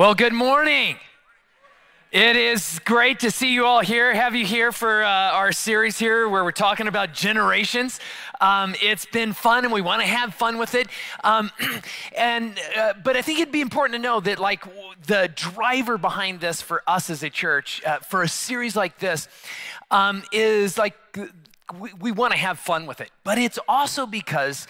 Well, good morning. It is great to see you all here, have you here for uh, our series here where we're talking about generations. Um, it's been fun and we want to have fun with it. Um, and, uh, but I think it'd be important to know that like the driver behind this for us as a church, uh, for a series like this, um, is like we, we want to have fun with it. But it's also because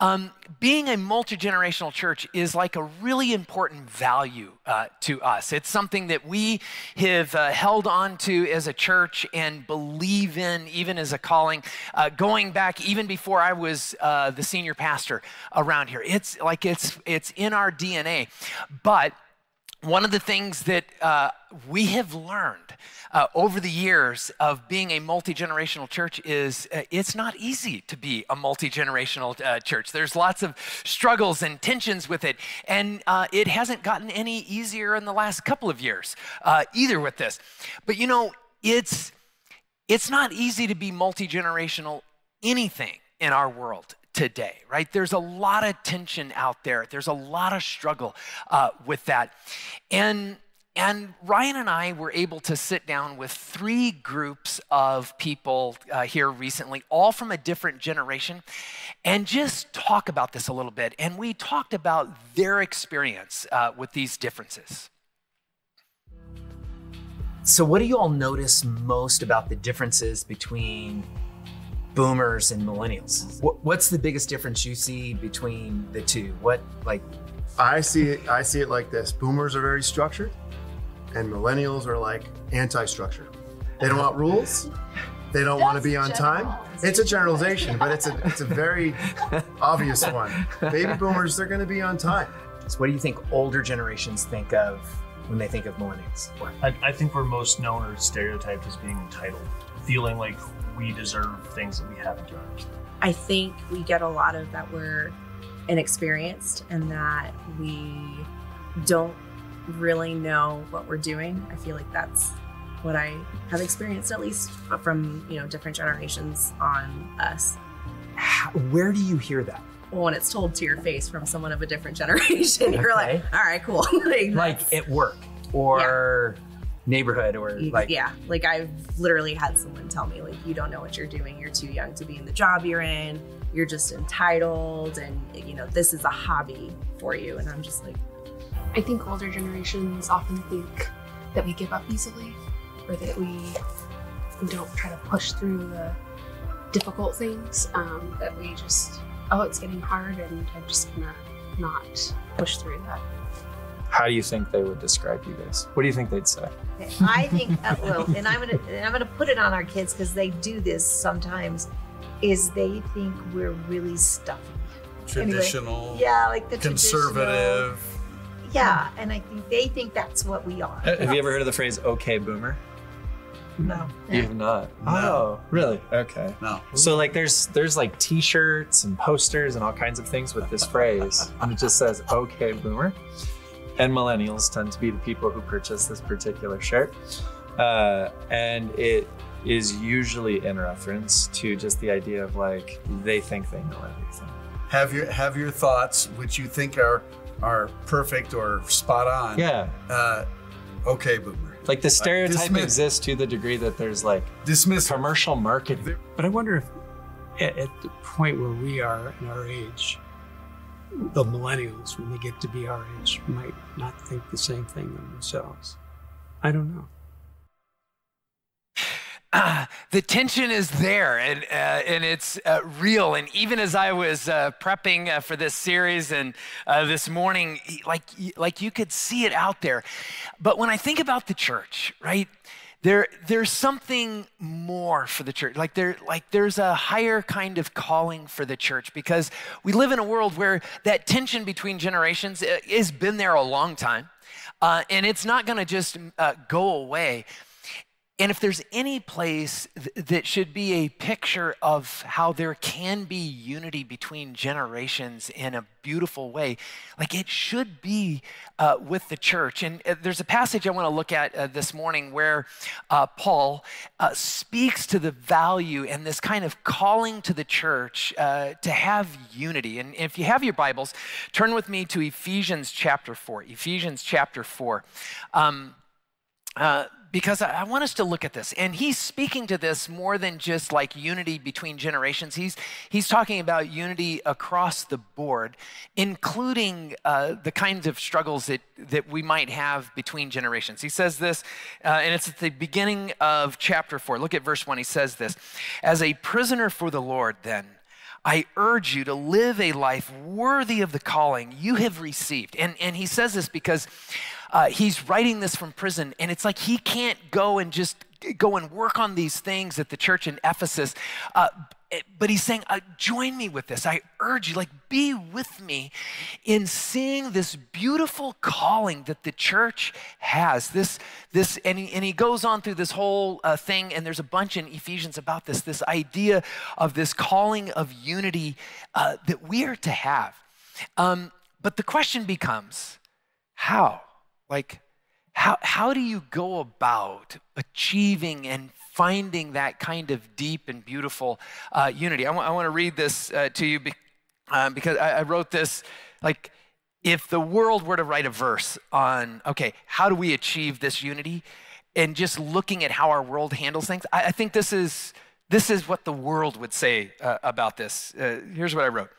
um, being a multi generational church is like a really important value uh, to us. It's something that we have uh, held on to as a church and believe in, even as a calling, uh, going back even before I was uh, the senior pastor around here. It's like it's, it's in our DNA. But one of the things that uh, we have learned uh, over the years of being a multi generational church is uh, it's not easy to be a multi generational uh, church. There's lots of struggles and tensions with it, and uh, it hasn't gotten any easier in the last couple of years uh, either with this. But you know, it's it's not easy to be multi generational anything in our world today, right? There's a lot of tension out there. There's a lot of struggle uh, with that. And and Ryan and I were able to sit down with three groups of people uh, here recently, all from a different generation, and just talk about this a little bit. And we talked about their experience uh, with these differences. So, what do you all notice most about the differences between boomers and millennials? What's the biggest difference you see between the two? What, like, I see it. I see it like this: boomers are very structured, and millennials are like anti-structure. They don't want rules. They don't want to be on time. It's a generalization, but it's a it's a very obvious one. Baby boomers, they're going to be on time. So what do you think older generations think of when they think of millennials? I, I think we're most known or stereotyped as being entitled, feeling like we deserve things that we haven't earned. I think we get a lot of that we're inexperienced and that we don't really know what we're doing. I feel like that's what I have experienced, at least uh, from you know different generations on us. Where do you hear that? Well, when it's told to your face from someone of a different generation, you're like, all right, cool. like, like at work or yeah. Neighborhood or like yeah, like I've literally had someone tell me like, you don't know what you're doing. You're too young to be in the job you're in. You're just entitled, and you know this is a hobby for you. And I'm just like, I think older generations often think that we give up easily or that we don't try to push through the difficult things, um, that we just, oh, it's getting hard and I'm just gonna not push through that. How do you think they would describe you guys? What do you think they'd say? I think, uh, well, and I'm gonna, and I'm gonna put it on our kids because they do this sometimes. Is they think we're really stuffy, traditional, anyway, yeah, like the conservative yeah, and I think they think that's what we are. Have you ever heard of the phrase "okay, boomer"? No. You have not. No. Oh, really? Okay. No. So like, there's there's like T-shirts and posters and all kinds of things with this phrase, and it just says "okay, boomer." And millennials tend to be the people who purchase this particular shirt, uh, and it is usually in reference to just the idea of like they think they know everything. Have your have your thoughts, which you think are are perfect or spot on. Yeah. Uh, okay, boomer. Like the stereotype dismiss- exists to the degree that there's like Dismiss commercial marketing. But I wonder if at, at the point where we are in our age, the millennials, when they get to be our age, might not think the same thing of themselves. I don't know. Uh, the tension is there and, uh, and it's uh, real. And even as I was uh, prepping uh, for this series and uh, this morning, like, like you could see it out there. But when I think about the church, right, there, there's something more for the church. Like, there, like there's a higher kind of calling for the church because we live in a world where that tension between generations uh, has been there a long time. Uh, and it's not going to just uh, go away. And if there's any place th- that should be a picture of how there can be unity between generations in a beautiful way, like it should be uh, with the church. And uh, there's a passage I want to look at uh, this morning where uh, Paul uh, speaks to the value and this kind of calling to the church uh, to have unity. And if you have your Bibles, turn with me to Ephesians chapter 4. Ephesians chapter 4. Um, because I, want us to look at this. And he's speaking to this more than just like unity between generations. He's, he's talking about unity across the board, including uh, the kinds of struggles that, that we might have between generations. He says this, uh, and it's at the beginning of chapter four. Look at verse one. He says this As a prisoner for the Lord, then, I urge you to live a life worthy of the calling you have received. And, and he says this because uh, he's writing this from prison, and it's like he can't go and just go and work on these things at the church in Ephesus. Uh, but he's saying, uh, join me with this. I urge you, like, be with me in seeing this beautiful calling that the church has. This, this, and he, and he goes on through this whole uh, thing, and there's a bunch in Ephesians about this, this idea of this calling of unity uh, that we are to have. Um, but the question becomes, how? Like, how, how do you go about achieving and finding that kind of deep and beautiful uh, unity? I, w- I want to read this uh, to you be- uh, because I, I wrote this like, if the world were to write a verse on, okay, how do we achieve this unity? And just looking at how our world handles things, I, I think this is, this is what the world would say uh, about this. Uh, here's what I wrote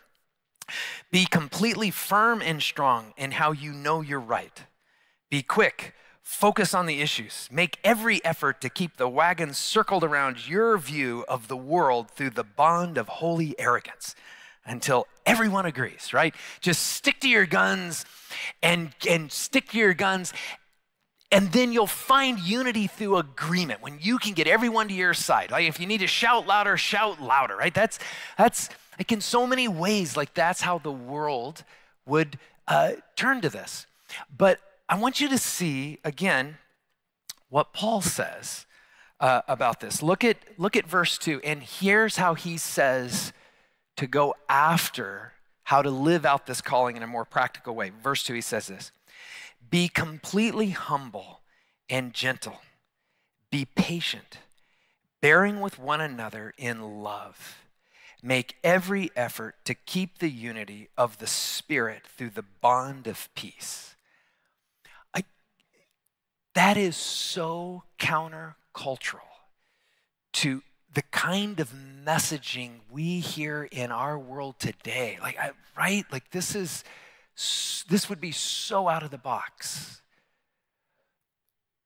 Be completely firm and strong in how you know you're right be quick. Focus on the issues. Make every effort to keep the wagon circled around your view of the world through the bond of holy arrogance until everyone agrees, right? Just stick to your guns and, and stick to your guns. And then you'll find unity through agreement when you can get everyone to your side. Like if you need to shout louder, shout louder, right? That's, that's like in so many ways, like that's how the world would uh, turn to this. But I want you to see again what Paul says uh, about this. Look at, look at verse 2, and here's how he says to go after how to live out this calling in a more practical way. Verse 2, he says this Be completely humble and gentle, be patient, bearing with one another in love. Make every effort to keep the unity of the Spirit through the bond of peace. That is so countercultural to the kind of messaging we hear in our world today. Like, I, right? Like, this is, this would be so out of the box.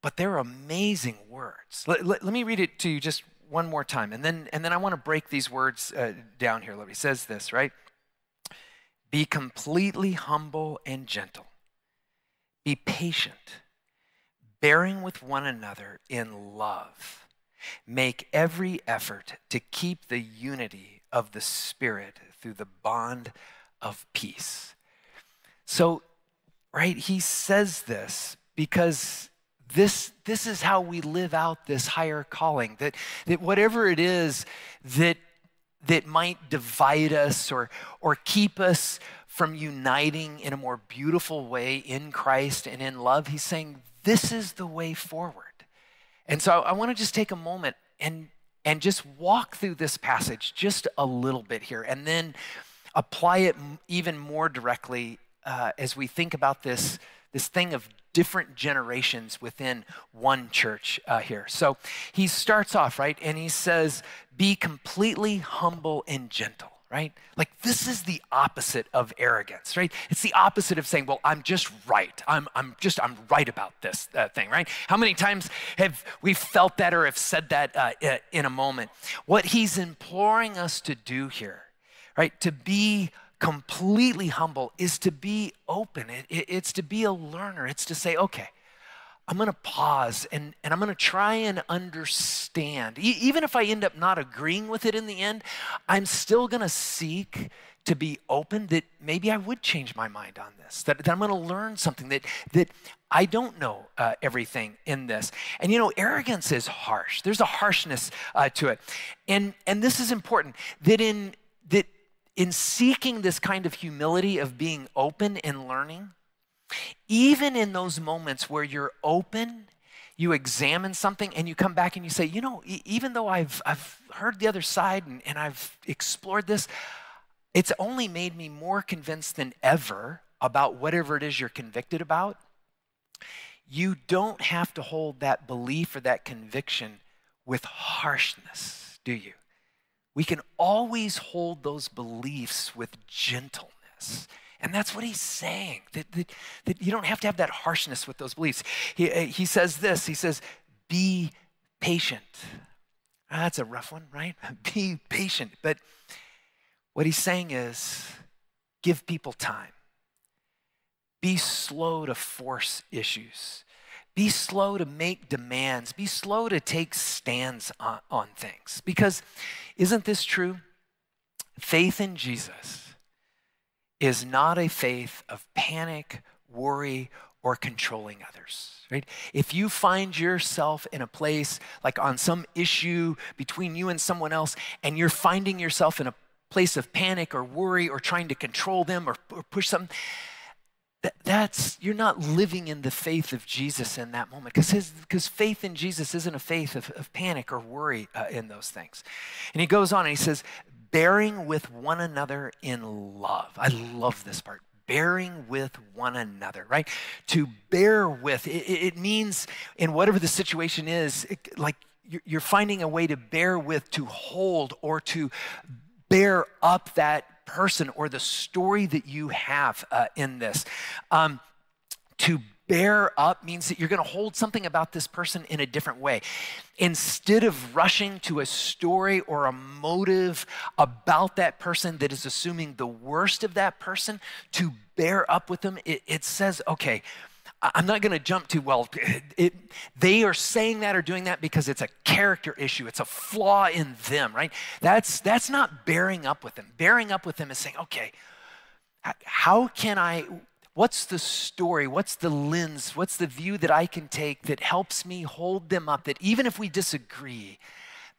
But they're amazing words. Let, let, let me read it to you just one more time. And then, and then I want to break these words uh, down here. He says this, right? Be completely humble and gentle. Be patient bearing with one another in love. Make every effort to keep the unity of the Spirit through the bond of peace. So, right, he says this because this, this is how we live out this higher calling. That, that whatever it is that, that might divide us or, or keep us from uniting in a more beautiful way in Christ and in love, he's saying this is the way forward. And so I want to just take a moment and, and just walk through this passage just a little bit here and then apply it even more directly uh, as we think about this, this thing of different generations within one church uh, here. So he starts off, right? And he says, Be completely humble and gentle right? Like this is the opposite of arrogance, right? It's the opposite of saying, "Well, I'm just right. I'm, I'm just I'm right about this uh, thing," right? How many times have we felt that or have said that uh, in a moment? What he's imploring us to do here, right? To be completely humble is to be open. It, it, it's to be a learner. It's to say, "Okay, I'm going to pause and, and I'm going to try and understand. E- even if I end up not agreeing with it in the end, I'm still going to seek to be open that maybe I would change my mind on this, that, that I'm going to learn something, that, that I don't know uh, everything in this. And you know, arrogance is harsh. There's a harshness uh, to it. And, and this is important that in, that in seeking this kind of humility of being open and learning, even in those moments where you're open, you examine something and you come back and you say, you know, e- even though I've, I've heard the other side and, and I've explored this, it's only made me more convinced than ever about whatever it is you're convicted about. You don't have to hold that belief or that conviction with harshness, do you? We can always hold those beliefs with gentleness. And that's what he's saying, that, that, that you don't have to have that harshness with those beliefs. He, uh, he says this he says, be patient. Ah, that's a rough one, right? Be patient. But what he's saying is, give people time. Be slow to force issues. Be slow to make demands. Be slow to take stands on, on things. Because isn't this true? Faith in Jesus is not a faith of panic, worry, or controlling others, right? If you find yourself in a place like on some issue between you and someone else, and you're finding yourself in a place of panic or worry or trying to control them or, or push that, that's you're not living in the faith of Jesus in that moment because because faith in Jesus isn't a faith of, of panic or worry uh, in those things. And he goes on and he says, bearing with one another in love. I love this part. Bearing with one another, right? To bear with, it, it means in whatever the situation is, it, like you're finding a way to bear with, to hold, or to bear up that person or the story that you have uh, in this. Um, to bear up means that you're going to hold something about this person in a different way. Instead of rushing to a story or a motive about that person that is assuming the worst of that person, to bear up with them, it, it says, okay, I'm not going to jump to, well, it, they are saying that or doing that because it's a character issue. It's a flaw in them, right? That's, that's not bearing up with them. Bearing up with them is saying, okay, how can I, what's the story? What's the lens? What's the view that I can take that helps me hold them up? That even if we disagree,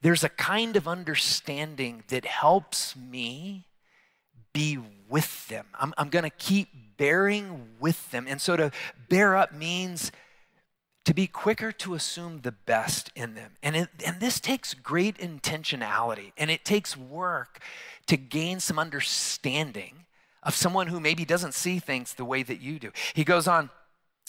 there's a kind of understanding that helps me be with them. I'm, I'm going to keep bearing with them. And so to bear up means to be quicker to assume the best in them. And, it, and this takes great intentionality and it takes work to gain some understanding of someone who maybe doesn't see things the way that you do. He goes on,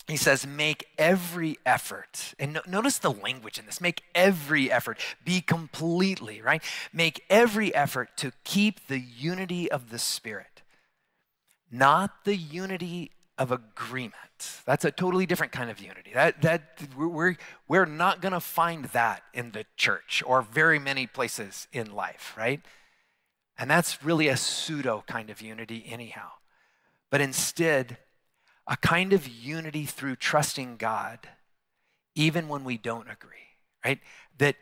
he says, make every effort. And no, notice the language in this make every effort, be completely, right? Make every effort to keep the unity of the Spirit not the unity of agreement. That's a totally different kind of unity. That, that we're, we're not going to find that in the church or very many places in life, right? And that's really a pseudo kind of unity, anyhow. But instead, a kind of unity through trusting God, even when we don't agree, right? That,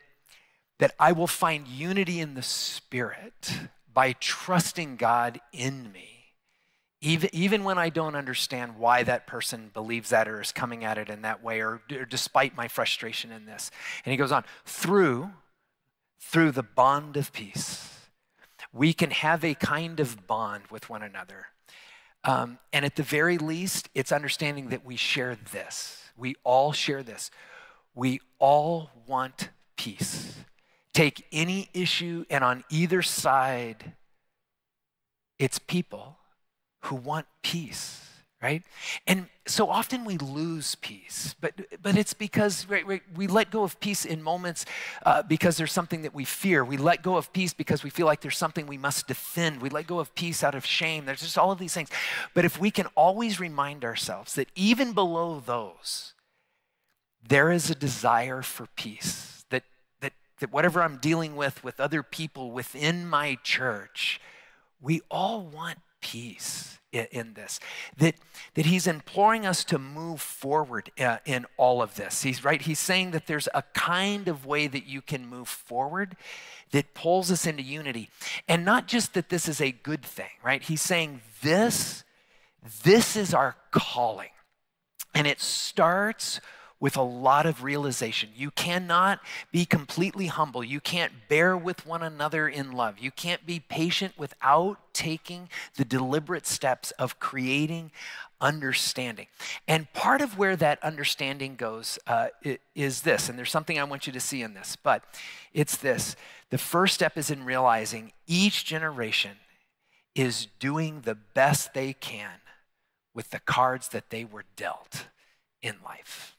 that I will find unity in the Spirit by trusting God in me even, even when I don't understand why that person believes that or is coming at it in that way, or, or despite my frustration in this. And he goes on, through, through the bond of peace, we can have a kind of bond with one another. Um, and at the very least, it's understanding that we share this. We all share this. We all want peace. Take any issue, and on either side, it's people who want peace, right? And so often we lose peace, but, but it's because right, right, we let go of peace in moments uh, because there's something that we fear. We let go of peace because we feel like there's something we must defend. We let go of peace out of shame. There's just all of these things. But if we can always remind ourselves that even below those, there is a desire for peace, that, that, that whatever I'm dealing with with other people within my church, we all want peace. In, this. That, that he's imploring us to move forward uh, in all of this. He's right. He's saying that there's a kind of way that you can move forward that pulls us into unity. And not just that this is a good thing, right? He's saying this, this is our calling. And it starts with a lot of realization. You cannot be completely humble. You can't bear with one another in love. You can't be patient without taking the deliberate steps of creating understanding. And part of where that understanding goes uh, is this, and there's something I want you to see in this, but it's this. The first step is in realizing each generation is doing the best they can with the cards that they were dealt in life.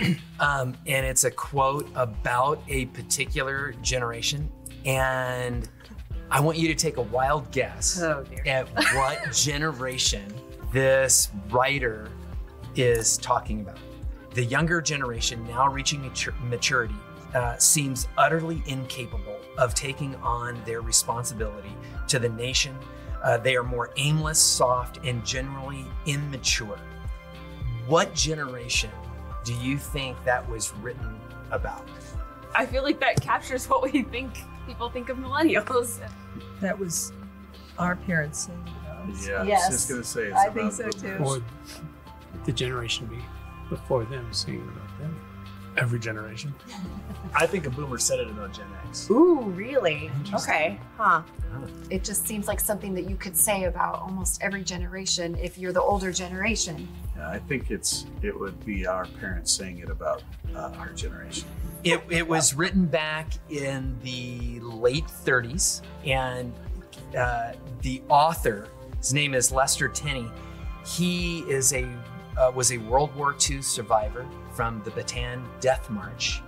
um, and it's a quote about a particular generation. And I want you to take a wild guess Oh, at what generation this writer is talking about. The younger generation, now reaching matur- maturity, uh, seems utterly incapable of taking on their responsibility to the nation. Uh, they are more aimless, soft, and generally immature. What generation do you think that was written about? I feel like that captures what we think people think of millennials. That was our parents saying that. Yeah, I was just gonna say. It's I about think so, too. Or the generation be before them singing about them. Every generation. I think a boomer said it about Gen X. Ooh, really? Okay. Huh. It just seems like something that you could say about almost every generation if you're the older generation. Yeah, I think it's it would be our parents saying it about uh, our generation. It, it was written back in the late 30s, and uh, the author, his name is Lester Tenney. He is a uh, was a World War II survivor from the Bataan Death March,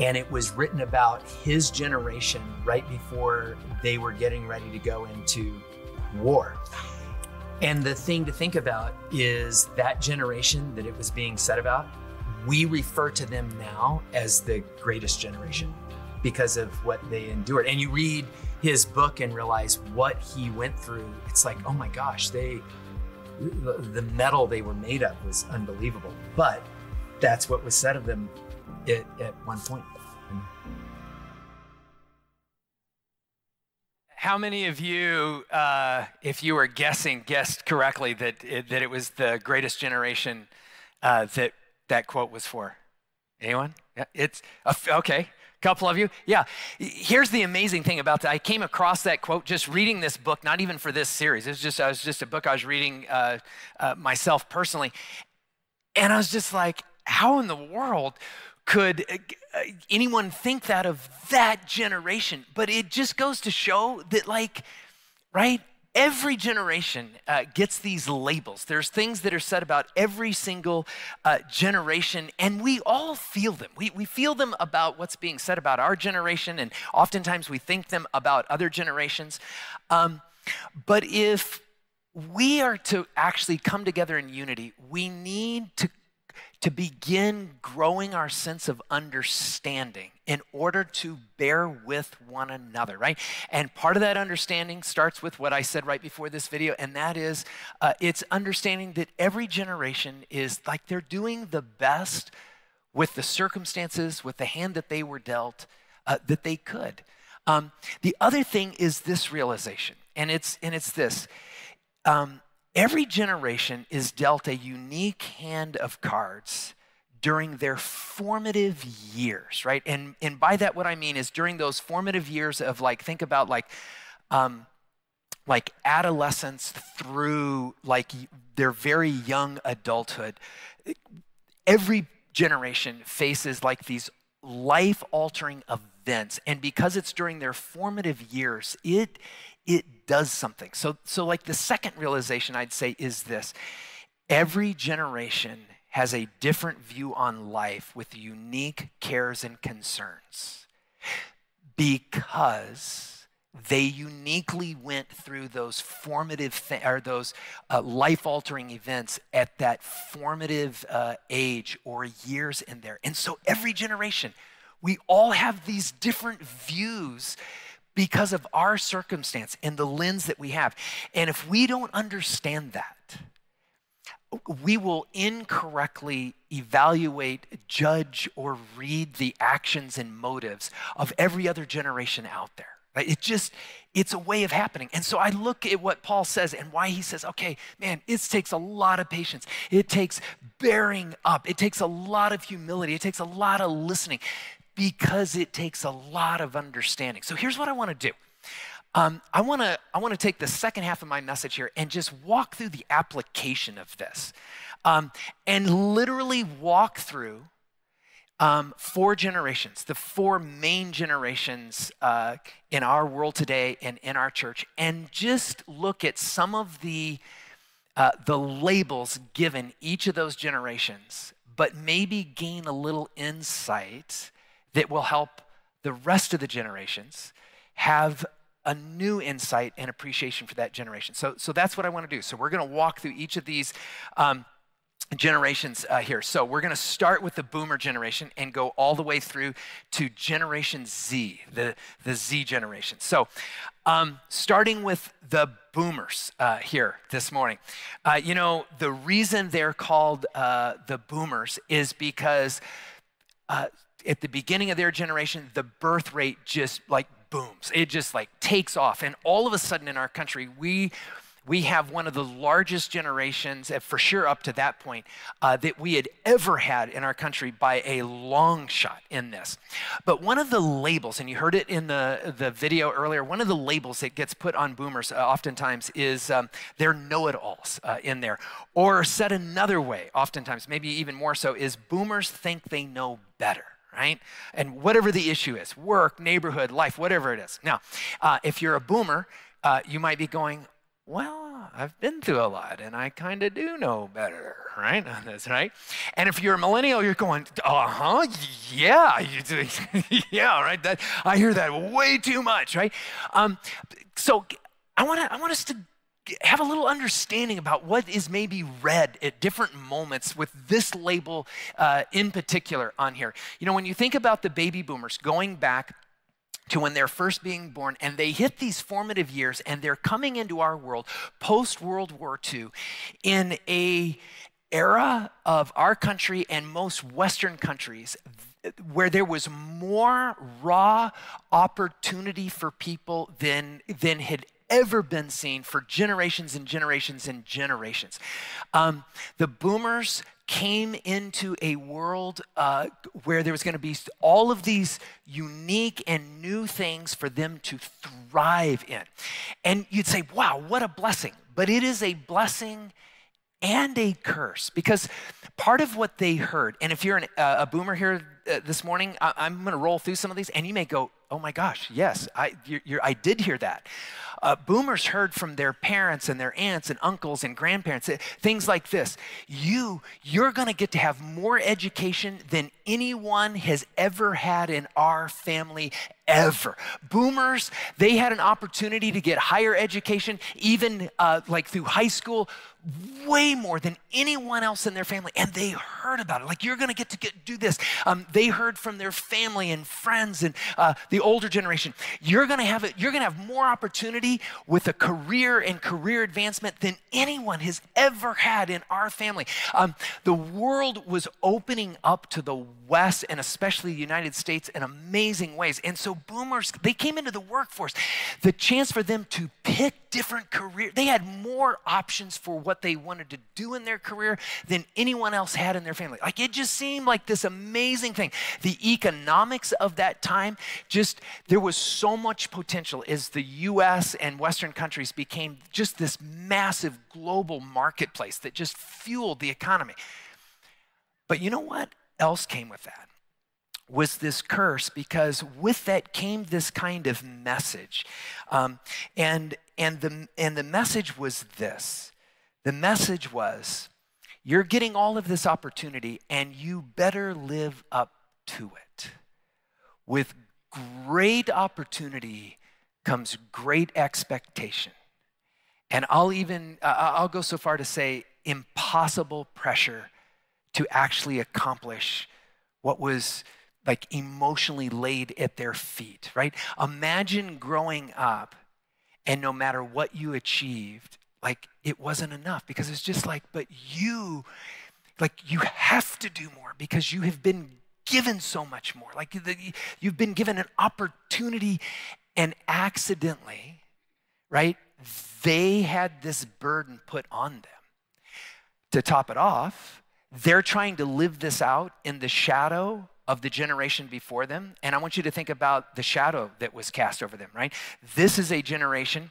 and it was written about his generation right before they were getting ready to go into war. And the thing to think about is that generation that it was being said about, we refer to them now as the greatest generation because of what they endured. And you read his book and realize what he went through. It's like, oh my gosh, they the metal they were made of was unbelievable. But that's what was said of them at, at one point. How many of you, uh, if you were guessing, guessed correctly that it, that it was the greatest generation uh, that that quote was for? Anyone? Yeah, it's okay. A couple of you, yeah. Here's the amazing thing about that. I came across that quote just reading this book, not even for this series. It was just, I was just a book I was reading uh, uh, myself personally, and I was just like, how in the world could uh, anyone think that of that generation? But it just goes to show that, like, right? Every generation uh, gets these labels. There's things that are said about every single uh, generation, and we all feel them. We, we feel them about what's being said about our generation, and oftentimes we think them about other generations. Um, but if we are to actually come together in unity, we need to to begin growing our sense of understanding in order to bear with one another, right? And part of that understanding starts with what I said right before this video, and that is uh, it's understanding that every generation is like they're doing the best with the circumstances, with the hand that they were dealt, uh, that they could. Um, the other thing is this realization, and it's and it's this. Um, every generation is dealt a unique hand of cards during their formative years, right? And, and by that, what I mean is during those formative years of like, think about like, um, like adolescence through like their very young adulthood. Every generation faces like these life altering events. And because it's during their formative years, it, it does something. So, so like the second realization I'd say is this every generation has a different view on life with unique cares and concerns because they uniquely went through those formative th- or those uh, life-altering events at that formative uh, age or years in there and so every generation we all have these different views because of our circumstance and the lens that we have. And if we don't understand that, we will incorrectly evaluate, judge, or read the actions and motives of every other generation out there. It just, it's a way of happening. And so I look at what Paul says and why he says, okay, man, it takes a lot of patience. It takes bearing up. It takes a lot of humility. It takes a lot of listening because it takes a lot of understanding. So here's what I want to do. Um, I want to I want to take the second half of my message here and just walk through the application of this, um, and literally walk through um, four generations, the four main generations uh, in our world today and in our church, and just look at some of the uh, the labels given each of those generations, but maybe gain a little insight that will help the rest of the generations have a new insight and appreciation for that generation. So, so that's what I want to do. So we're going to walk through each of these um, generations uh, here. So we're going to start with the boomer generation and go all the way through to Generation Z, the, the Z generation. So um, starting with the boomers uh, here this morning. Uh, you know, the reason they're called uh, the boomers is because uh, at the beginning of their generation, the birth rate just like booms. It just like takes off. And all of a sudden in our country, we we have one of the largest generations, for sure up to that point, uh, that we had ever had in our country by a long shot in this. But one of the labels, and you heard it in the, the video earlier, one of the labels that gets put on boomers uh, oftentimes is um, they're know it alls uh, in there. Or said another way, oftentimes, maybe even more so, is boomers think they know better right? And whatever the issue is work, neighborhood, life, whatever it is. Now, uh, if you're a boomer, uh, you might be going, well, I've been through a lot and I kind of do know better, right? On this, right. And if you're a millennial, you're going, uh huh, yeah, yeah, right. That I hear that way too much, right? Um, so I want to, I want us to have a little understanding about what is maybe read at different moments with this label uh, in particular on here. You know, when you think about the baby boomers going back to when they're first being born and they hit these formative years and they're coming into our world post World War II in a era of our country and most western countries where there was more raw opportunity for people than than had ever been seen for generations and generations and generations. Um, the boomers came into a world uh, where there was going to be all of these unique and new things for them to thrive in. And you'd say, wow, what a blessing. But it is a blessing and a curse because part of what they heard, and if you're an, uh, a boomer here uh, this morning, I, am going to roll through some of these, and you may go, oh my gosh, yes, I, you're, you're, I did hear that. Uh, boomers heard from their parents and their aunts and uncles and grandparents uh, things like this you you're going to get to have more education than anyone has ever had in our family ever boomers they had an opportunity to get higher education even uh, like through high school way more than anyone else in their family and they heard about it like you're going to get to get, do this um, they heard from their family and friends and uh, the older generation. You're going to have it you're going to have more opportunity with a career and career advancement than anyone has ever had in our family. Um, the world was opening up to the west and especially the united states in amazing ways. And so boomers they came into the workforce. The chance for them to pick different career they had more options for what they wanted to do in their career than anyone else had in their family. Like it just seemed like this amazing thing. The economics of that time, just there was so much potential as the US and Western countries became just this massive global marketplace that just fueled the economy. But you know what else came with that? Was this curse because with that came this kind of message um, and and the and the message was this the message was you're getting all of this opportunity and you better live up to it. With great opportunity comes great expectation. And I'll even uh, I'll go so far to say impossible pressure to actually accomplish what was like emotionally laid at their feet, right? Imagine growing up and no matter what you achieved, like it wasn't enough because it's just like, but you, like you have to do more because you have been given so much more. Like you've been given an opportunity and accidentally, right? They had this burden put on them. To top it off, they're trying to live this out in the shadow of the generation before them. And I want you to think about the shadow that was cast over them, right? This is a generation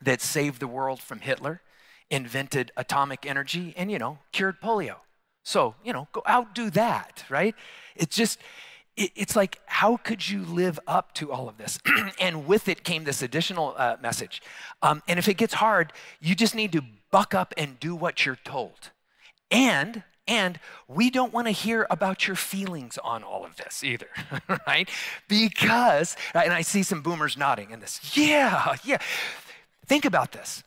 that saved the world from Hitler, invented atomic energy, and, you know, cured polio. So, you know, go outdo that, right? It's just, it's like, how could you live up to all of this? and with it came this additional uh, message. Um, and if it gets hard, you just need to buck up and do what you're told. And and we don't want to hear about your feelings on all of this either, right? Because, and I see some boomers nodding in this. Yeah, yeah. Think about this.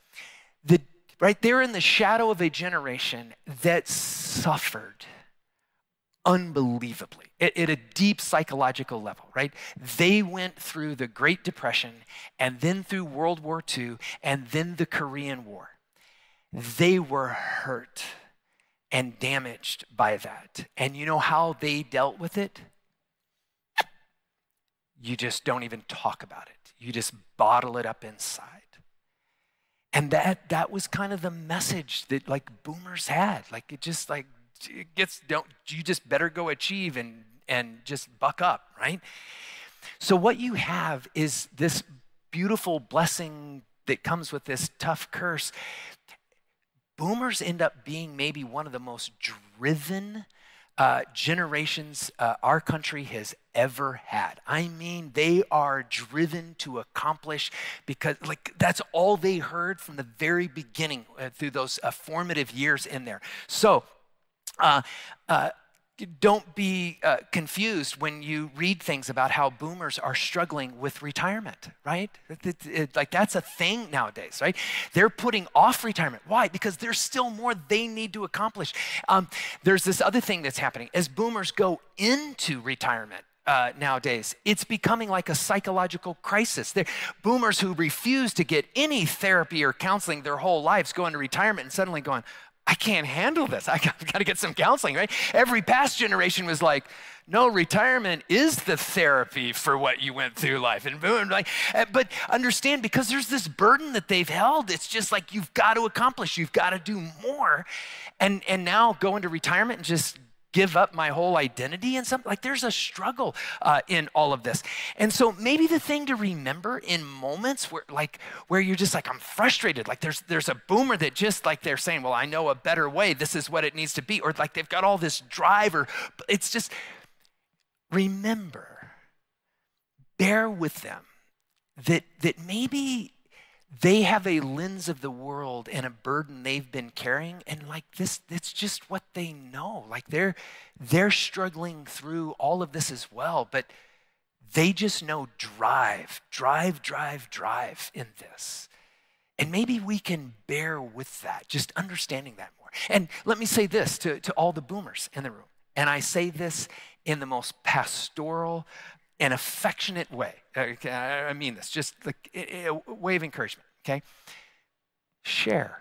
The, right, they're in the shadow of a generation that suffered unbelievably at, at, a deep psychological level, right? They went through the Great Depression and then through World War II and then the Korean War. They were hurt and damaged by that. And you know how they dealt with it? You just don't even talk about it. You just bottle it up inside. And that that was kind of the message that like boomers had. Like it just like it gets don't you just better go achieve and and just buck up, right? So what you have is this beautiful blessing that comes with this tough curse boomers end up being maybe one of the most driven uh, generations uh, our country has ever had. I mean, they are driven to accomplish because, like, that's all they heard from the very beginning uh, through those uh, formative years in there. So, uh, uh, don't be uh, confused when you read things about how boomers are struggling with retirement, right? It, it, it, like that's a thing nowadays, right? They're putting off retirement. Why? Because there's still more they need to accomplish. Um, there's this other thing that's happening as boomers go into retirement. Uh, nowadays, it's becoming like a psychological crisis. They're, boomers who refuse to get any therapy or counseling their whole lives go into retirement and suddenly going, I can't handle this. I got, got to get some counseling, right? Every past generation was like, no, retirement is the therapy for what you went through life. And boom, like, eh, but understand because there's this burden that they've held. It's just like you've got to accomplish, you've got to do more. And and now go into retirement and just give up my whole identity and something? Like there's a struggle uh, in all of this. And so maybe the thing to remember in moments where like where you're just like i'm frustrated. Like there's there's a boomer that just like they're saying well i know a better way. This is what it needs to be. Or like they've got all this drive or it's just remember bear with them that that maybe they have a lens of the world and a burden they've been carrying and like this it's just what they know. Like they're they're struggling through all of this as well but they just know drive drive drive drive in this. And maybe we can bear with that just understanding that more. And let me say this to, to all the boomers in the room and i say this in the most pastoral an affectionate way. I mean this, just like a way of encouragement, okay? Share,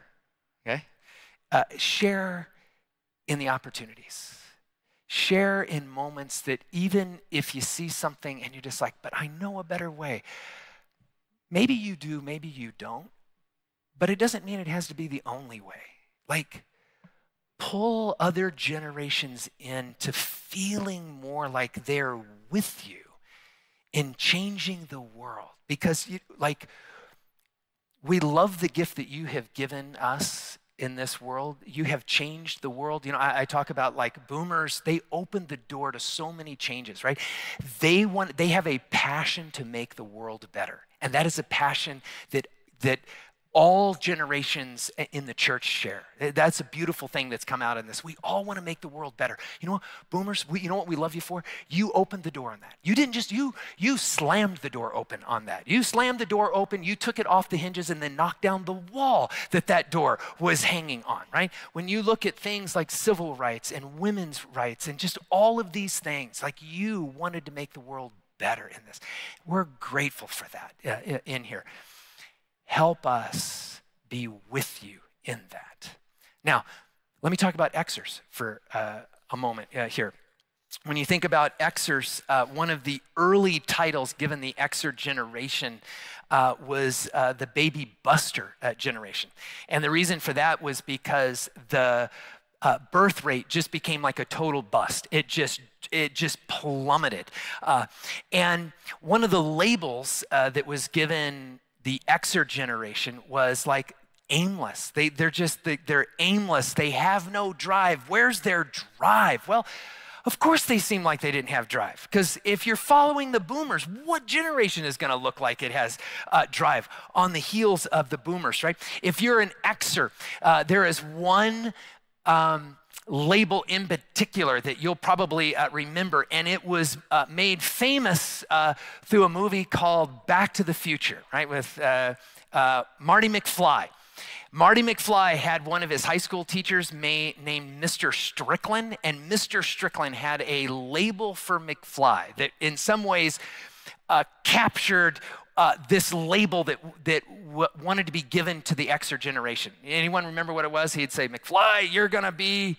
okay? Uh, share in the opportunities. Share in moments that even if you see something and you're just like, but I know a better way. Maybe you do, maybe you don't, but it doesn't mean it has to be the only way. Like, pull other generations into feeling more like they're with you in changing the world. Because you, like we love the gift that you have given us in this world. You have changed the world. You know I, I, talk about like boomers they opened the door to so many changes right? They want they have a passion to make the world better. And that is a passion that that all generations in the church share. That's a beautiful thing that's come out in this. We all want to make the world better. You know what, boomers, we, you know what we love you for? You opened the door on that. You didn't just, you, you slammed the door open on that. You slammed the door open, you took it off the hinges and then knocked down the wall that that door was hanging on, right? When you look at things like civil rights and women's rights and just all of these things, like you wanted to make the world better in this. We're grateful for that uh, in here. Help us be with you in that. Now, let me talk about Xers for uh, a moment uh, here. When you think about Xers, uh, one of the early titles given the Xer generation uh, was uh, the baby buster uh, generation. And the reason for that was because the uh, birth rate just became like a total bust. It just it just plummeted. Uh, and one of the labels uh, that was given the Xer generation was like aimless. They, they're just, they, they're aimless. They have no drive. Where's their drive? Well, of course they seem like they didn't have drive. Because if you're following the boomers, what generation is going to look like it has uh, drive on the heels of the boomers, right? If you're an Xer, uh, there is one um, label in particular that you'll probably uh, remember, and it was uh, made famous uh, through a movie called Back to the Future, right, with uh, uh, Marty McFly. Marty McFly had one of his high school teachers may, named Mr. Strickland, and Mr. Strickland had a label for McFly that, in some ways, uh, captured uh, this label that, that w- wanted to be given to the Xer generation. Anyone remember what it was? He'd say, McFly, you're going to be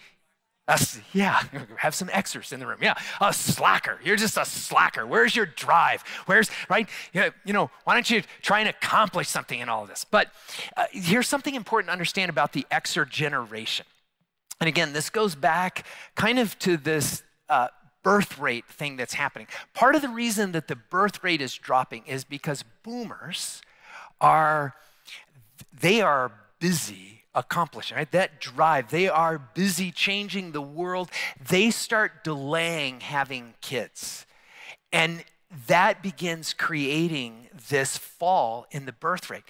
a, yeah, have some Xers in the room. Yeah, a slacker. You're just a slacker. Where's your drive? Where's, right? You know, why don't you try and accomplish something in all of this? But uh, here's something important to understand about the Xer generation. And again, this goes back kind of to this uh, birth rate thing that's happening. Part of the reason that the birth rate is dropping is because boomers are they are busy accomplishing, right? That drive, they are busy changing the world. They start delaying having kids. And that begins creating this fall in the birth rate.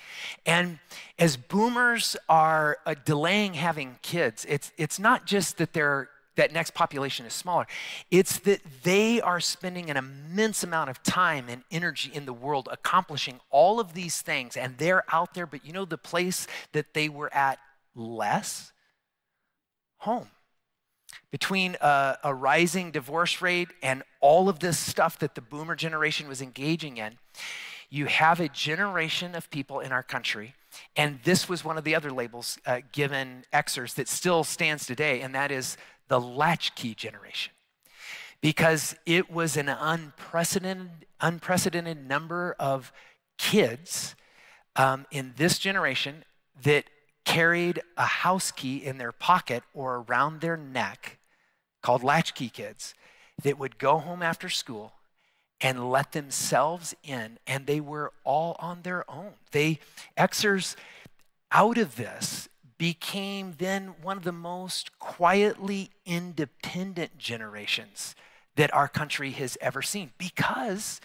And as boomers are uh, delaying having kids, it's, it's not just that they're that next population is smaller. It's that they are spending an immense amount of time and energy in the world accomplishing all of these things, and they're out there, but you know the place that they were at less? Home. Between a, a rising divorce rate and all of this stuff that the boomer generation was engaging in, you have a generation of people in our country and this was one of the other labels uh, given Xers that still stands today, and that is the latchkey generation. Because it was an unprecedented, unprecedented number of kids um, in this generation that carried a house key in their pocket or around their neck called latchkey kids that would go home after school and let themselves in and they were all on their own. They Xers out of this became then one of the most quietly independent generations that our country has ever seen because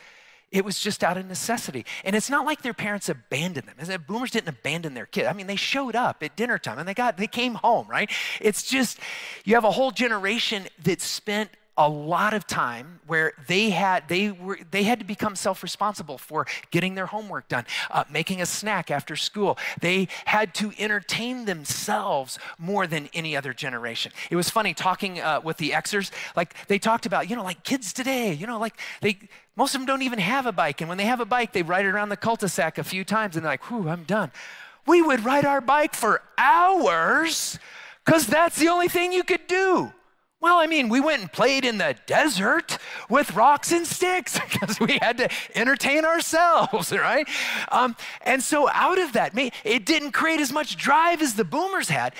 it was just out of necessity. And it's not like their parents abandoned them. Boomers didn't abandon their kid. I mean, they showed up at dinner time and they got they came home, right? It's just you have a whole generation that spent a lot of time where they had they were they had to become self-responsible for getting their homework done uh, making a snack after school. They had to entertain themselves more than any other generation. It was funny talking uh, with the xers like they talked about you know like kids today you know like they most of them don't even have a bike and when they have a bike they ride it around the cul-de-sac a few times and they're like whew i'm done. We would ride our bike for hours because that's the only thing you could do well, I mean, we went and played in the desert with rocks and sticks because we had to entertain ourselves, right? Um, and so, out of that, it didn't create as much drive as the boomers had,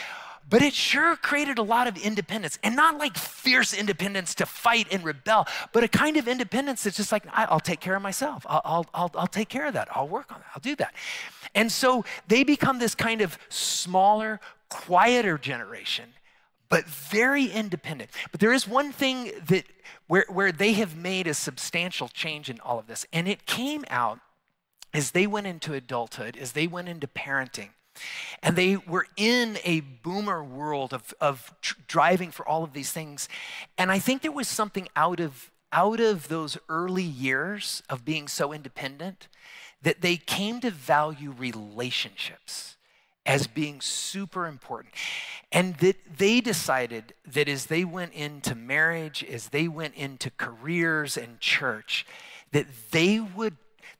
but it sure created a lot of independence. And not like fierce independence to fight and rebel, but a kind of independence that's just like, I'll take care of myself. I'll, I'll, I'll, I'll take care of that. I'll work on that. I'll do that. And so, they become this kind of smaller, quieter generation but very independent. But there is one thing that where, where they have made a substantial change in all of this, and it came out as they went into adulthood, as they went into parenting, And they were in a boomer world of, of tr- driving for all of these things. And I think there was something out of, out of those early years of being so independent that they came to value relationships as being super important. And that they decided that as they went into marriage, as they went into careers and church, that they would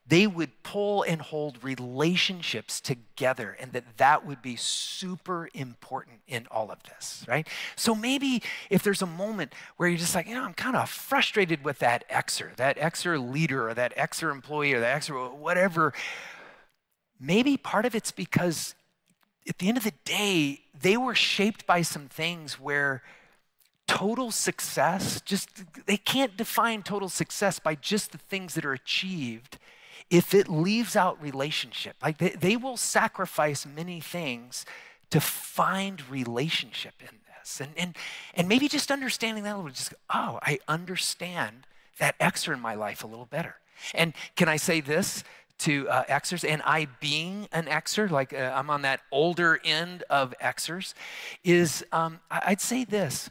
they would pull and hold relationships together and that that would be super important in all of this right so maybe if there's a moment where you're just like you know i'm kind of frustrated with that xer that xer leader or that xer employee or that xer whatever maybe part of it's because at the end of the day they were shaped by some things where total success just they can't define total success by just the things that are achieved. If it leaves out relationship like they, they will sacrifice many things to find relationship in this. And and and maybe just understanding that a little bit, just oh i understand that extra in my life a little better. And can i say this to uh, Xers, and I being an Xer, like uh, I'm on that older end of Xers, is um, I'd say this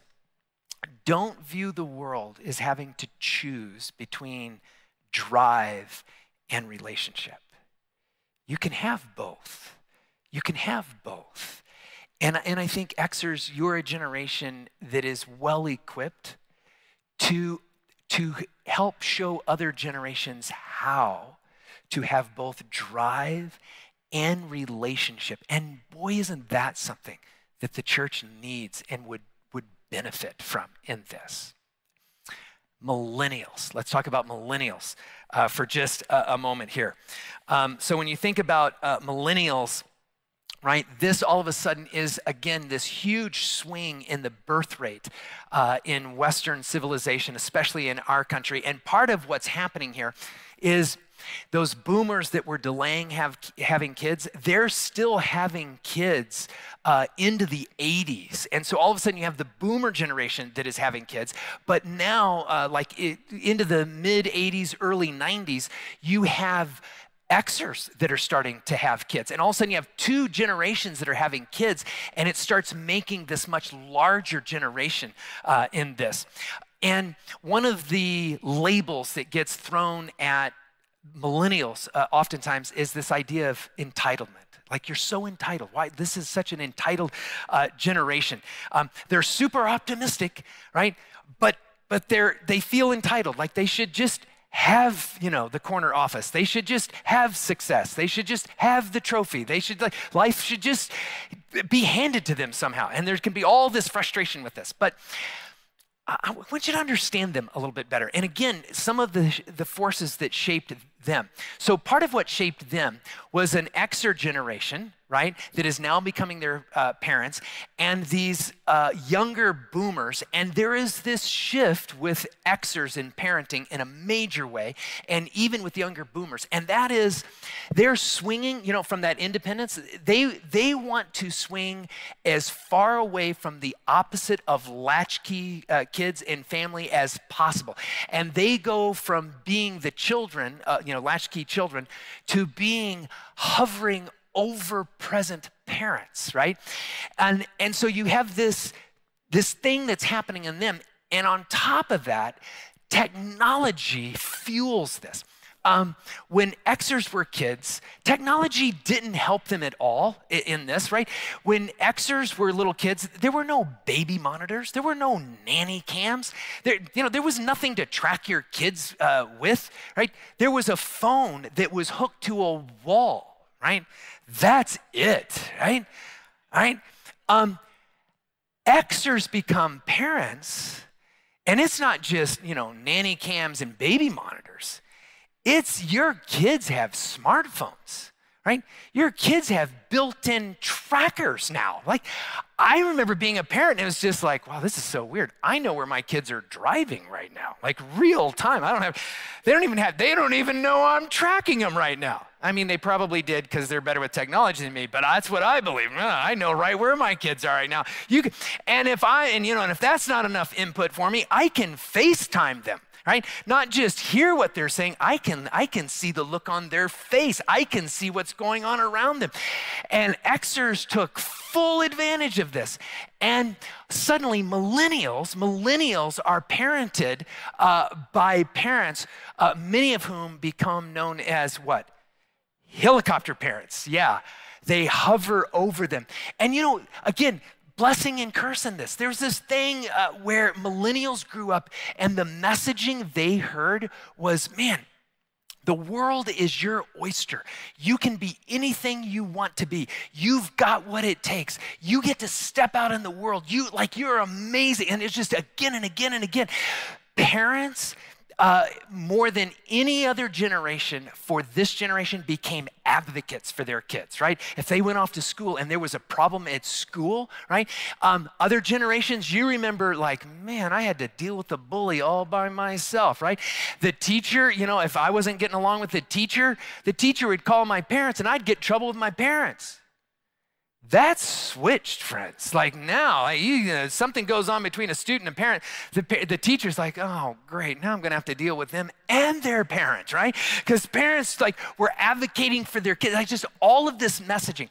don't view the world as having to choose between drive and relationship. You can have both. You can have both. And, and I think Xers, you're a generation that is well equipped to, to help show other generations how to have both drive and relationship. And boy, isn't that something that the church needs and would, would benefit from in this. Millennials. Let's talk about millennials uh, for just a, a moment here. Um, so, when you think about uh, millennials, right? This all of a sudden is, again, this huge swing in the birth rate uh, in Western civilization, especially in our country. And part of what's happening here is those boomers that were delaying have, having kids, they're still having kids uh, into the 80s. And so all of a sudden you have the boomer generation that is having kids. But now, uh, like it, into the mid 80s, early 90s, you have Xers that are starting to have kids. And all of a sudden, you have two generations that are having kids, and it starts making this much larger generation uh, in this. And one of the labels that gets thrown at millennials uh, oftentimes is this idea of entitlement. Like you're so entitled. Why? This is such an entitled uh, generation. Um, they're super optimistic, right? But but they're they feel entitled. Like they should just have you know the corner office. They should just have success. They should just have the trophy. They should like life should just be handed to them somehow. And there can be all this frustration with this. But I want you to understand them a little bit better. And again, some of the, the forces that shaped them. So part of what shaped them was an Xer generation, right, that is now becoming their uh, parents, and these uh, younger boomers. And there is this shift with Xers in parenting in a major way, and even with younger boomers. And that is, they're swinging, you know, from that independence. They they want to swing as far away from the opposite of latchkey uh, kids and family as possible, and they go from being the children, uh, you know, latchkey children, to being hovering over present parents, right? And, and so you have this, this thing that's happening in them. And on top of that, technology fuels this. Um, when Xers were kids, technology didn't help them at all in, in this, right? When Xers were little kids, there were no baby monitors, there were no nanny cams, there, you know, there was nothing to track your kids uh, with, right? There was a phone that was hooked to a wall, right? That's it, right? Right? Um, Xers become parents, and it's not just, you know, nanny cams and baby monitors. It's your kids have smartphones, right? Your kids have built in trackers now. Like, I remember being a parent and it was just like, wow, this is so weird. I know where my kids are driving right now, like real time. I don't have, they don't even have, they don't even know I'm tracking them right now. I mean, they probably did because they're better with technology than me, but that's what I believe. I know right where my kids are right now. You can, and if I, and you know, and if that's not enough input for me, I can FaceTime them right? Not just hear what they're saying, I can, I can see the look on their face. I can see what's going on around them. And Xers took full advantage of this. And suddenly, millennials, millennials are parented uh, by parents, uh, many of whom become known as what? Helicopter parents. Yeah. They hover over them. And you know, again, blessing and curse in this. There's this thing uh, where millennials grew up and the messaging they heard was man, the world is your oyster. You can be anything you want to be. You've got what it takes. You get to step out in the world. You like you're amazing. And it's just again and again and again. Parents uh, more than any other generation for this generation became advocates for their kids, right? If they went off to school and there was a problem at school, right? Um, other generations, you remember, like, man, I had to deal with the bully all by myself, right? The teacher, you know, if I wasn't getting along with the teacher, the teacher would call my parents and I'd get trouble with my parents. That's switched, friends. Like now, you know, something goes on between a student and parent. The, the teacher's like, oh, great. Now I'm going to have to deal with them and their parents, right? Because parents, like, were advocating for their kids. Like, just all of this messaging.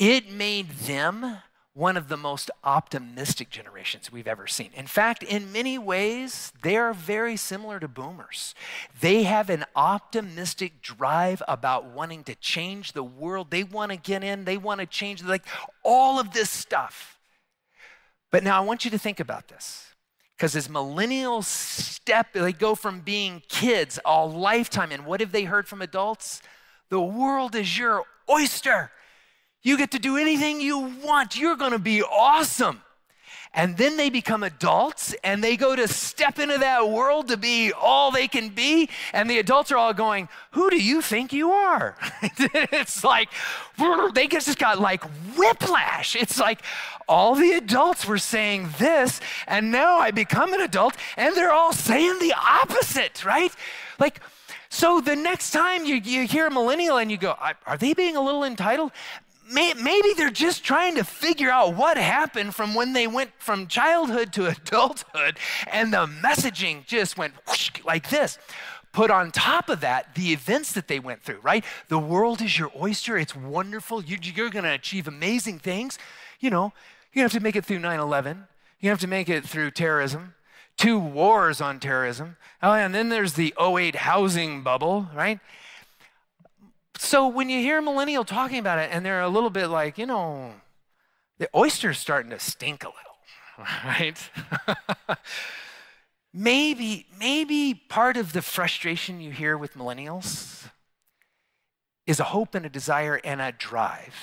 It made them one of the most optimistic generations we've ever seen. In fact, in many ways, they are very similar to boomers. They have an optimistic drive about wanting to change the world. They want to get in, they want to change, like all of this stuff. But now I want you to think about this. Because as millennials step, they go from being kids all lifetime, and what have they heard from adults? The world is your oyster. You get to do anything you want. You're going to be awesome. And then they become adults and they go to step into that world to be all they can be. And the adults are all going, Who do you think you are? it's like, they just got like whiplash. It's like all the adults were saying this, and now I become an adult and they're all saying the opposite, right? Like, so the next time you, you hear a millennial and you go, Are they being a little entitled? Maybe they're just trying to figure out what happened from when they went from childhood to adulthood and the messaging just went whoosh, like this. Put on top of that the events that they went through, right? The world is your oyster. It's wonderful. You, are going to achieve amazing things. You know, you have to make it through 9 11. You have to make it through terrorism, two wars on terrorism. Oh, and then there's the 08 housing bubble, right? So when you hear a millennial talking about it and they're a little bit like, you know, the oyster's starting to stink a little, right? maybe, maybe part of the frustration you hear with millennials is a hope and a desire and a drive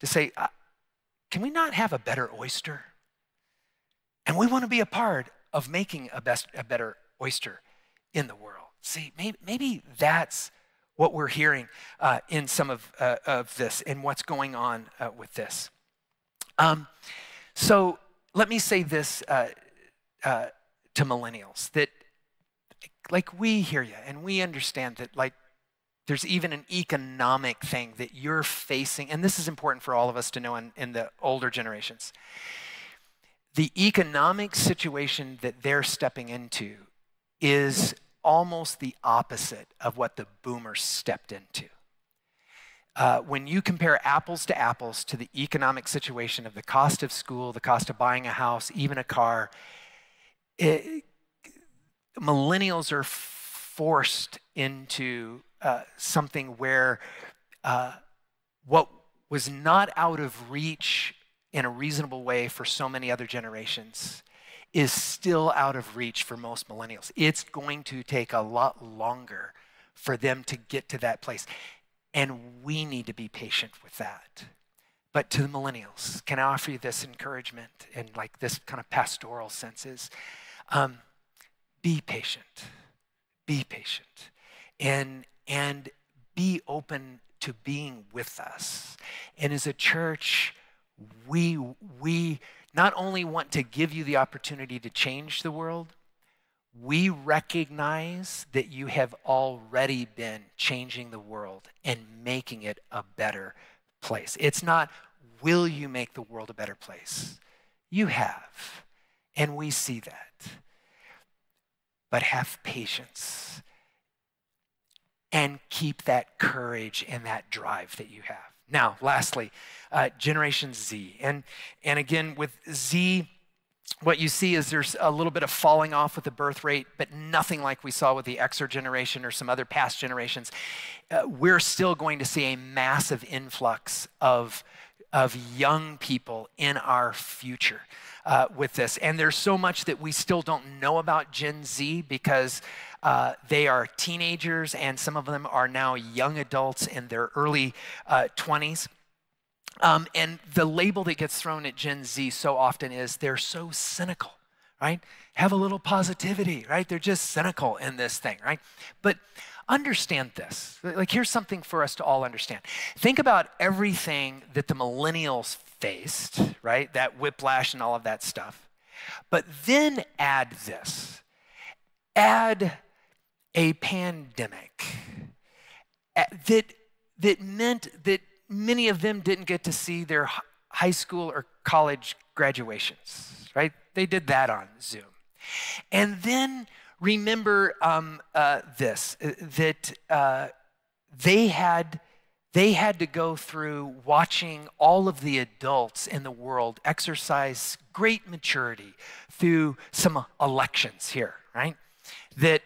to say, uh, can we not have a better oyster? And we want to be a part of making a, best, a better oyster in the world. See, maybe, maybe that's what we're hearing uh, in some of, uh, of this and what's going on uh, with this. Um, so let me say this uh, uh, to millennials that, like, we hear you and we understand that, like, there's even an economic thing that you're facing, and this is important for all of us to know in, in the older generations. The economic situation that they're stepping into is almost the opposite of what the boomers stepped into. Uh, when you compare apples to apples to the economic situation of the cost of school, the cost of buying a house, even a car, it, millennials are forced into uh, something where uh, what was not out of reach in a reasonable way for so many other generations is still out of reach for most millennials. It's going to take a lot longer for them to get to that place. And we need to be patient with that. But to the millennials, can I offer you this encouragement and like this kind of pastoral senses? Um, be patient. Be patient. And, and be open to being with us. And as a church, we, we not only want to give you the opportunity to change the world, we recognize that you have already been changing the world and making it a better place. It's not, will you make the world a better place? You have. And we see that. but have patience and keep that courage and that drive that you have. Now, lastly, uh, Generation Z. And, and again, with Z, what you see is there's a little bit of falling off with the birth rate, but nothing like we saw with the Xer generation or some other past generations. Uh, we're still going to see a massive influx of, of young people in our future. Uh, with this. And there's so much that we still don't know about Gen Z because uh, they are teenagers and some of them are now young adults in their early uh, 20s. Um, and the label that gets thrown at Gen Z so often is they're so cynical, right? Have a little positivity, right? They're just cynical in this thing, right? But understand this. Like, here's something for us to all understand. Think about everything that the millennials faced, right? That whiplash and all of that stuff. But then add this add a pandemic that, that meant that many of them didn't get to see their high school or college graduations, right? They did that on Zoom. And then remember um, uh, this uh, that uh, they had they had to go through watching all of the adults in the world exercise great maturity through some elections here, right? That,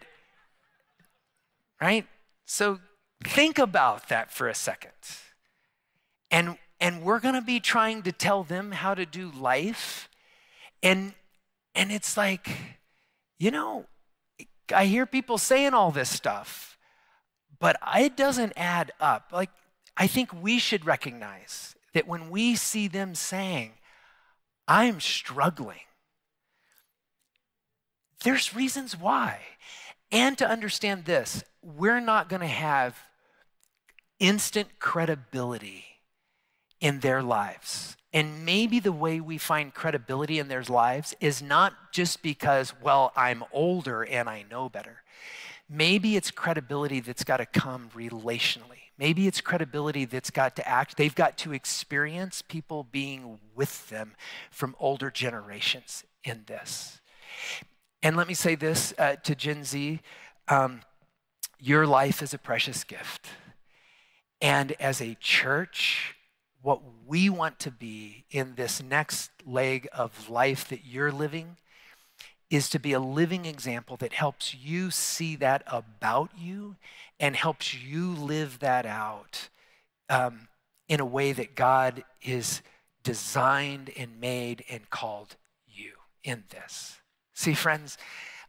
right? So think about that for a second. And, and we're going to be trying to tell them how to do life. And, and it's like, you know, I hear people saying all this stuff, but it doesn't add up. Like, I think we should recognize that when we see them saying, I'm struggling, there's reasons why. And to understand this, we're not going to have instant credibility in their lives. And maybe the way we find credibility in their lives is not just because, well, I'm older and I know better. Maybe it's credibility that's got to come relationally. Maybe it's credibility that's got to act, they've got to experience people being with them from older generations in this. And let me say this uh, to Gen Z um, your life is a precious gift. And as a church, what we want to be in this next leg of life that you're living is to be a living example that helps you see that about you and helps you live that out um, in a way that God is designed and made and called you in this. See, friends,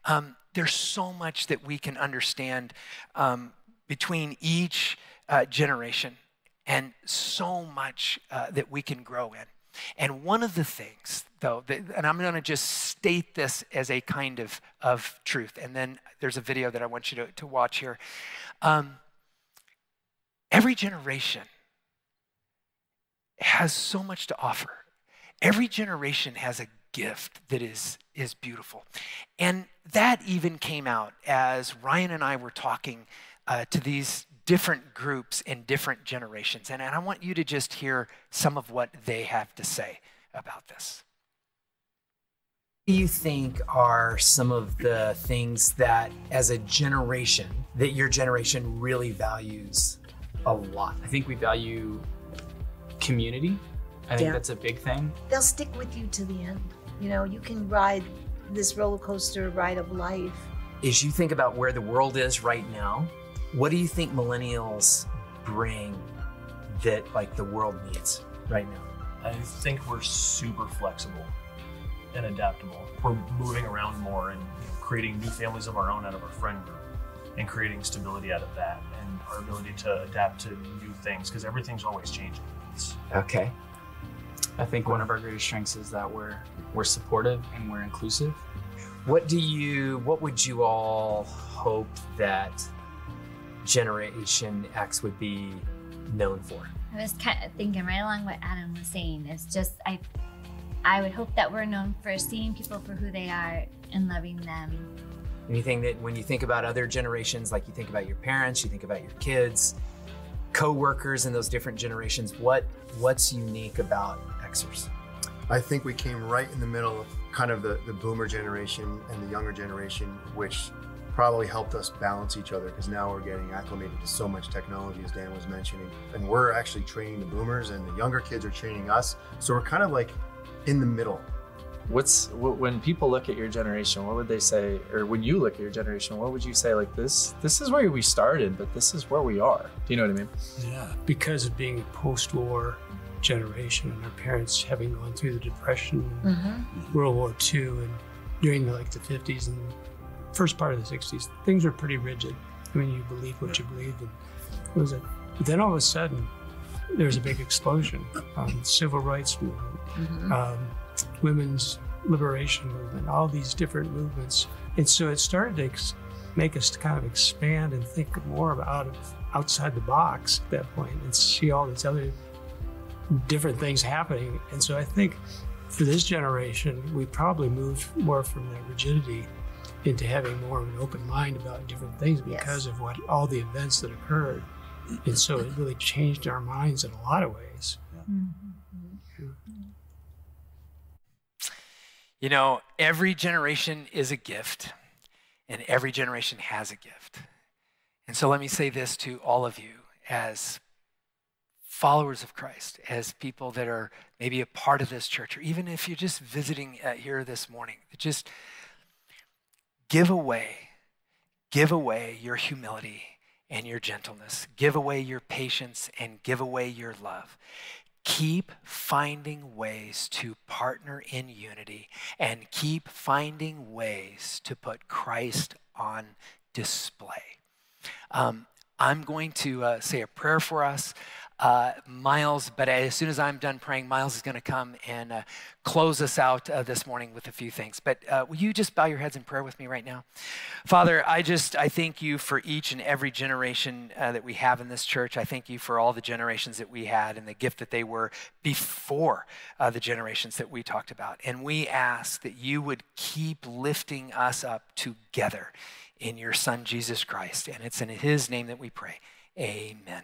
um, there's so much that we can understand um, between each uh, generation and so much uh, that we can grow in. And one of the things, though, that, and I'm going to just state this as a kind of, of truth, and then there's a video that I want you to, to watch here. Um, every generation has so much to offer. Every generation has a gift that is, is beautiful. And that even came out as Ryan and I were talking uh, to these different groups in different generations. And, and I want you to just hear some of what they have to say about this. What do you think are some of the things that, as a generation, that your generation really values a lot? I think we value community. I think Yeah. that's a big thing. They'll stick with you to the end. You know, you can ride this roller coaster ride of life. As you think about where the world is right now, what do you think millennials bring that like the world needs right now? I think we're super flexible and adaptable. We're moving around more and you know, creating new families of our own out of our friend group and creating stability out of that and our ability to adapt to new things because everything's always changing. It's, Okay. I think one of our greatest strengths is that we're we're supportive and we're inclusive. What do you what would you all hope that Generation X would be known for? I was kind of thinking right along what Adam was saying. It's just I, I would hope that we're known for seeing people for who they are and loving them. Anything that when you think about other generations, like you think about your parents, you think about your kids, co-workers in those different generations, what what's unique about Xers? I think we came right in the middle of kind of the, the boomer generation and the younger generation, which probably helped us balance each other because now we're getting acclimated to so much technology, as Dan was mentioning. And we're actually training the boomers, and the younger kids are training us. So we're kind of like in the middle. What's when people look at your generation? What would they say? Or when you look at your generation, what would you say? Like this, this is where we started, but this is where we are. Do you know what I mean? Yeah. Because of being post-war generation and our parents having gone through the Depression, Mhm. World War II, and during the, like the 50s and first part of the 60s, things were pretty rigid. I mean, you believe what you believe, and it was a. But then all of a sudden, there was a big explosion. Um, civil rights movement, Mhm. um, women's liberation movement, all these different movements, and so it started to ex- make us kind of expand and think more about outside the box at that point and see all these other different things happening. And so I think for this generation, we probably moved more from that rigidity into having more of an open mind about different things because of what all the events that occurred. And so it really changed our minds in a lot of ways. You know, every generation is a gift, and every generation has a gift. And so let me say this to all of you as followers of Christ, as people that are maybe a part of this church, or even if you're just visiting uh, here this morning, just give away, give away your humility and your gentleness, give away your patience and give away your love. Keep finding ways to partner in unity and keep finding ways to put Christ on display. Um, I'm going to uh, say a prayer for us. Uh, Miles, but as soon as I'm done praying, Miles is going to come and uh, close us out uh, this morning with a few things. But uh, will you just bow your heads in prayer with me right now? Father, I just I thank you for each and every generation uh, that we have in this church. I thank you for all the generations that we had and the gift that they were before uh, the generations that we talked about. And we ask that you would keep lifting us up together in your Son Jesus Christ. And it's in His name that we pray. Amen.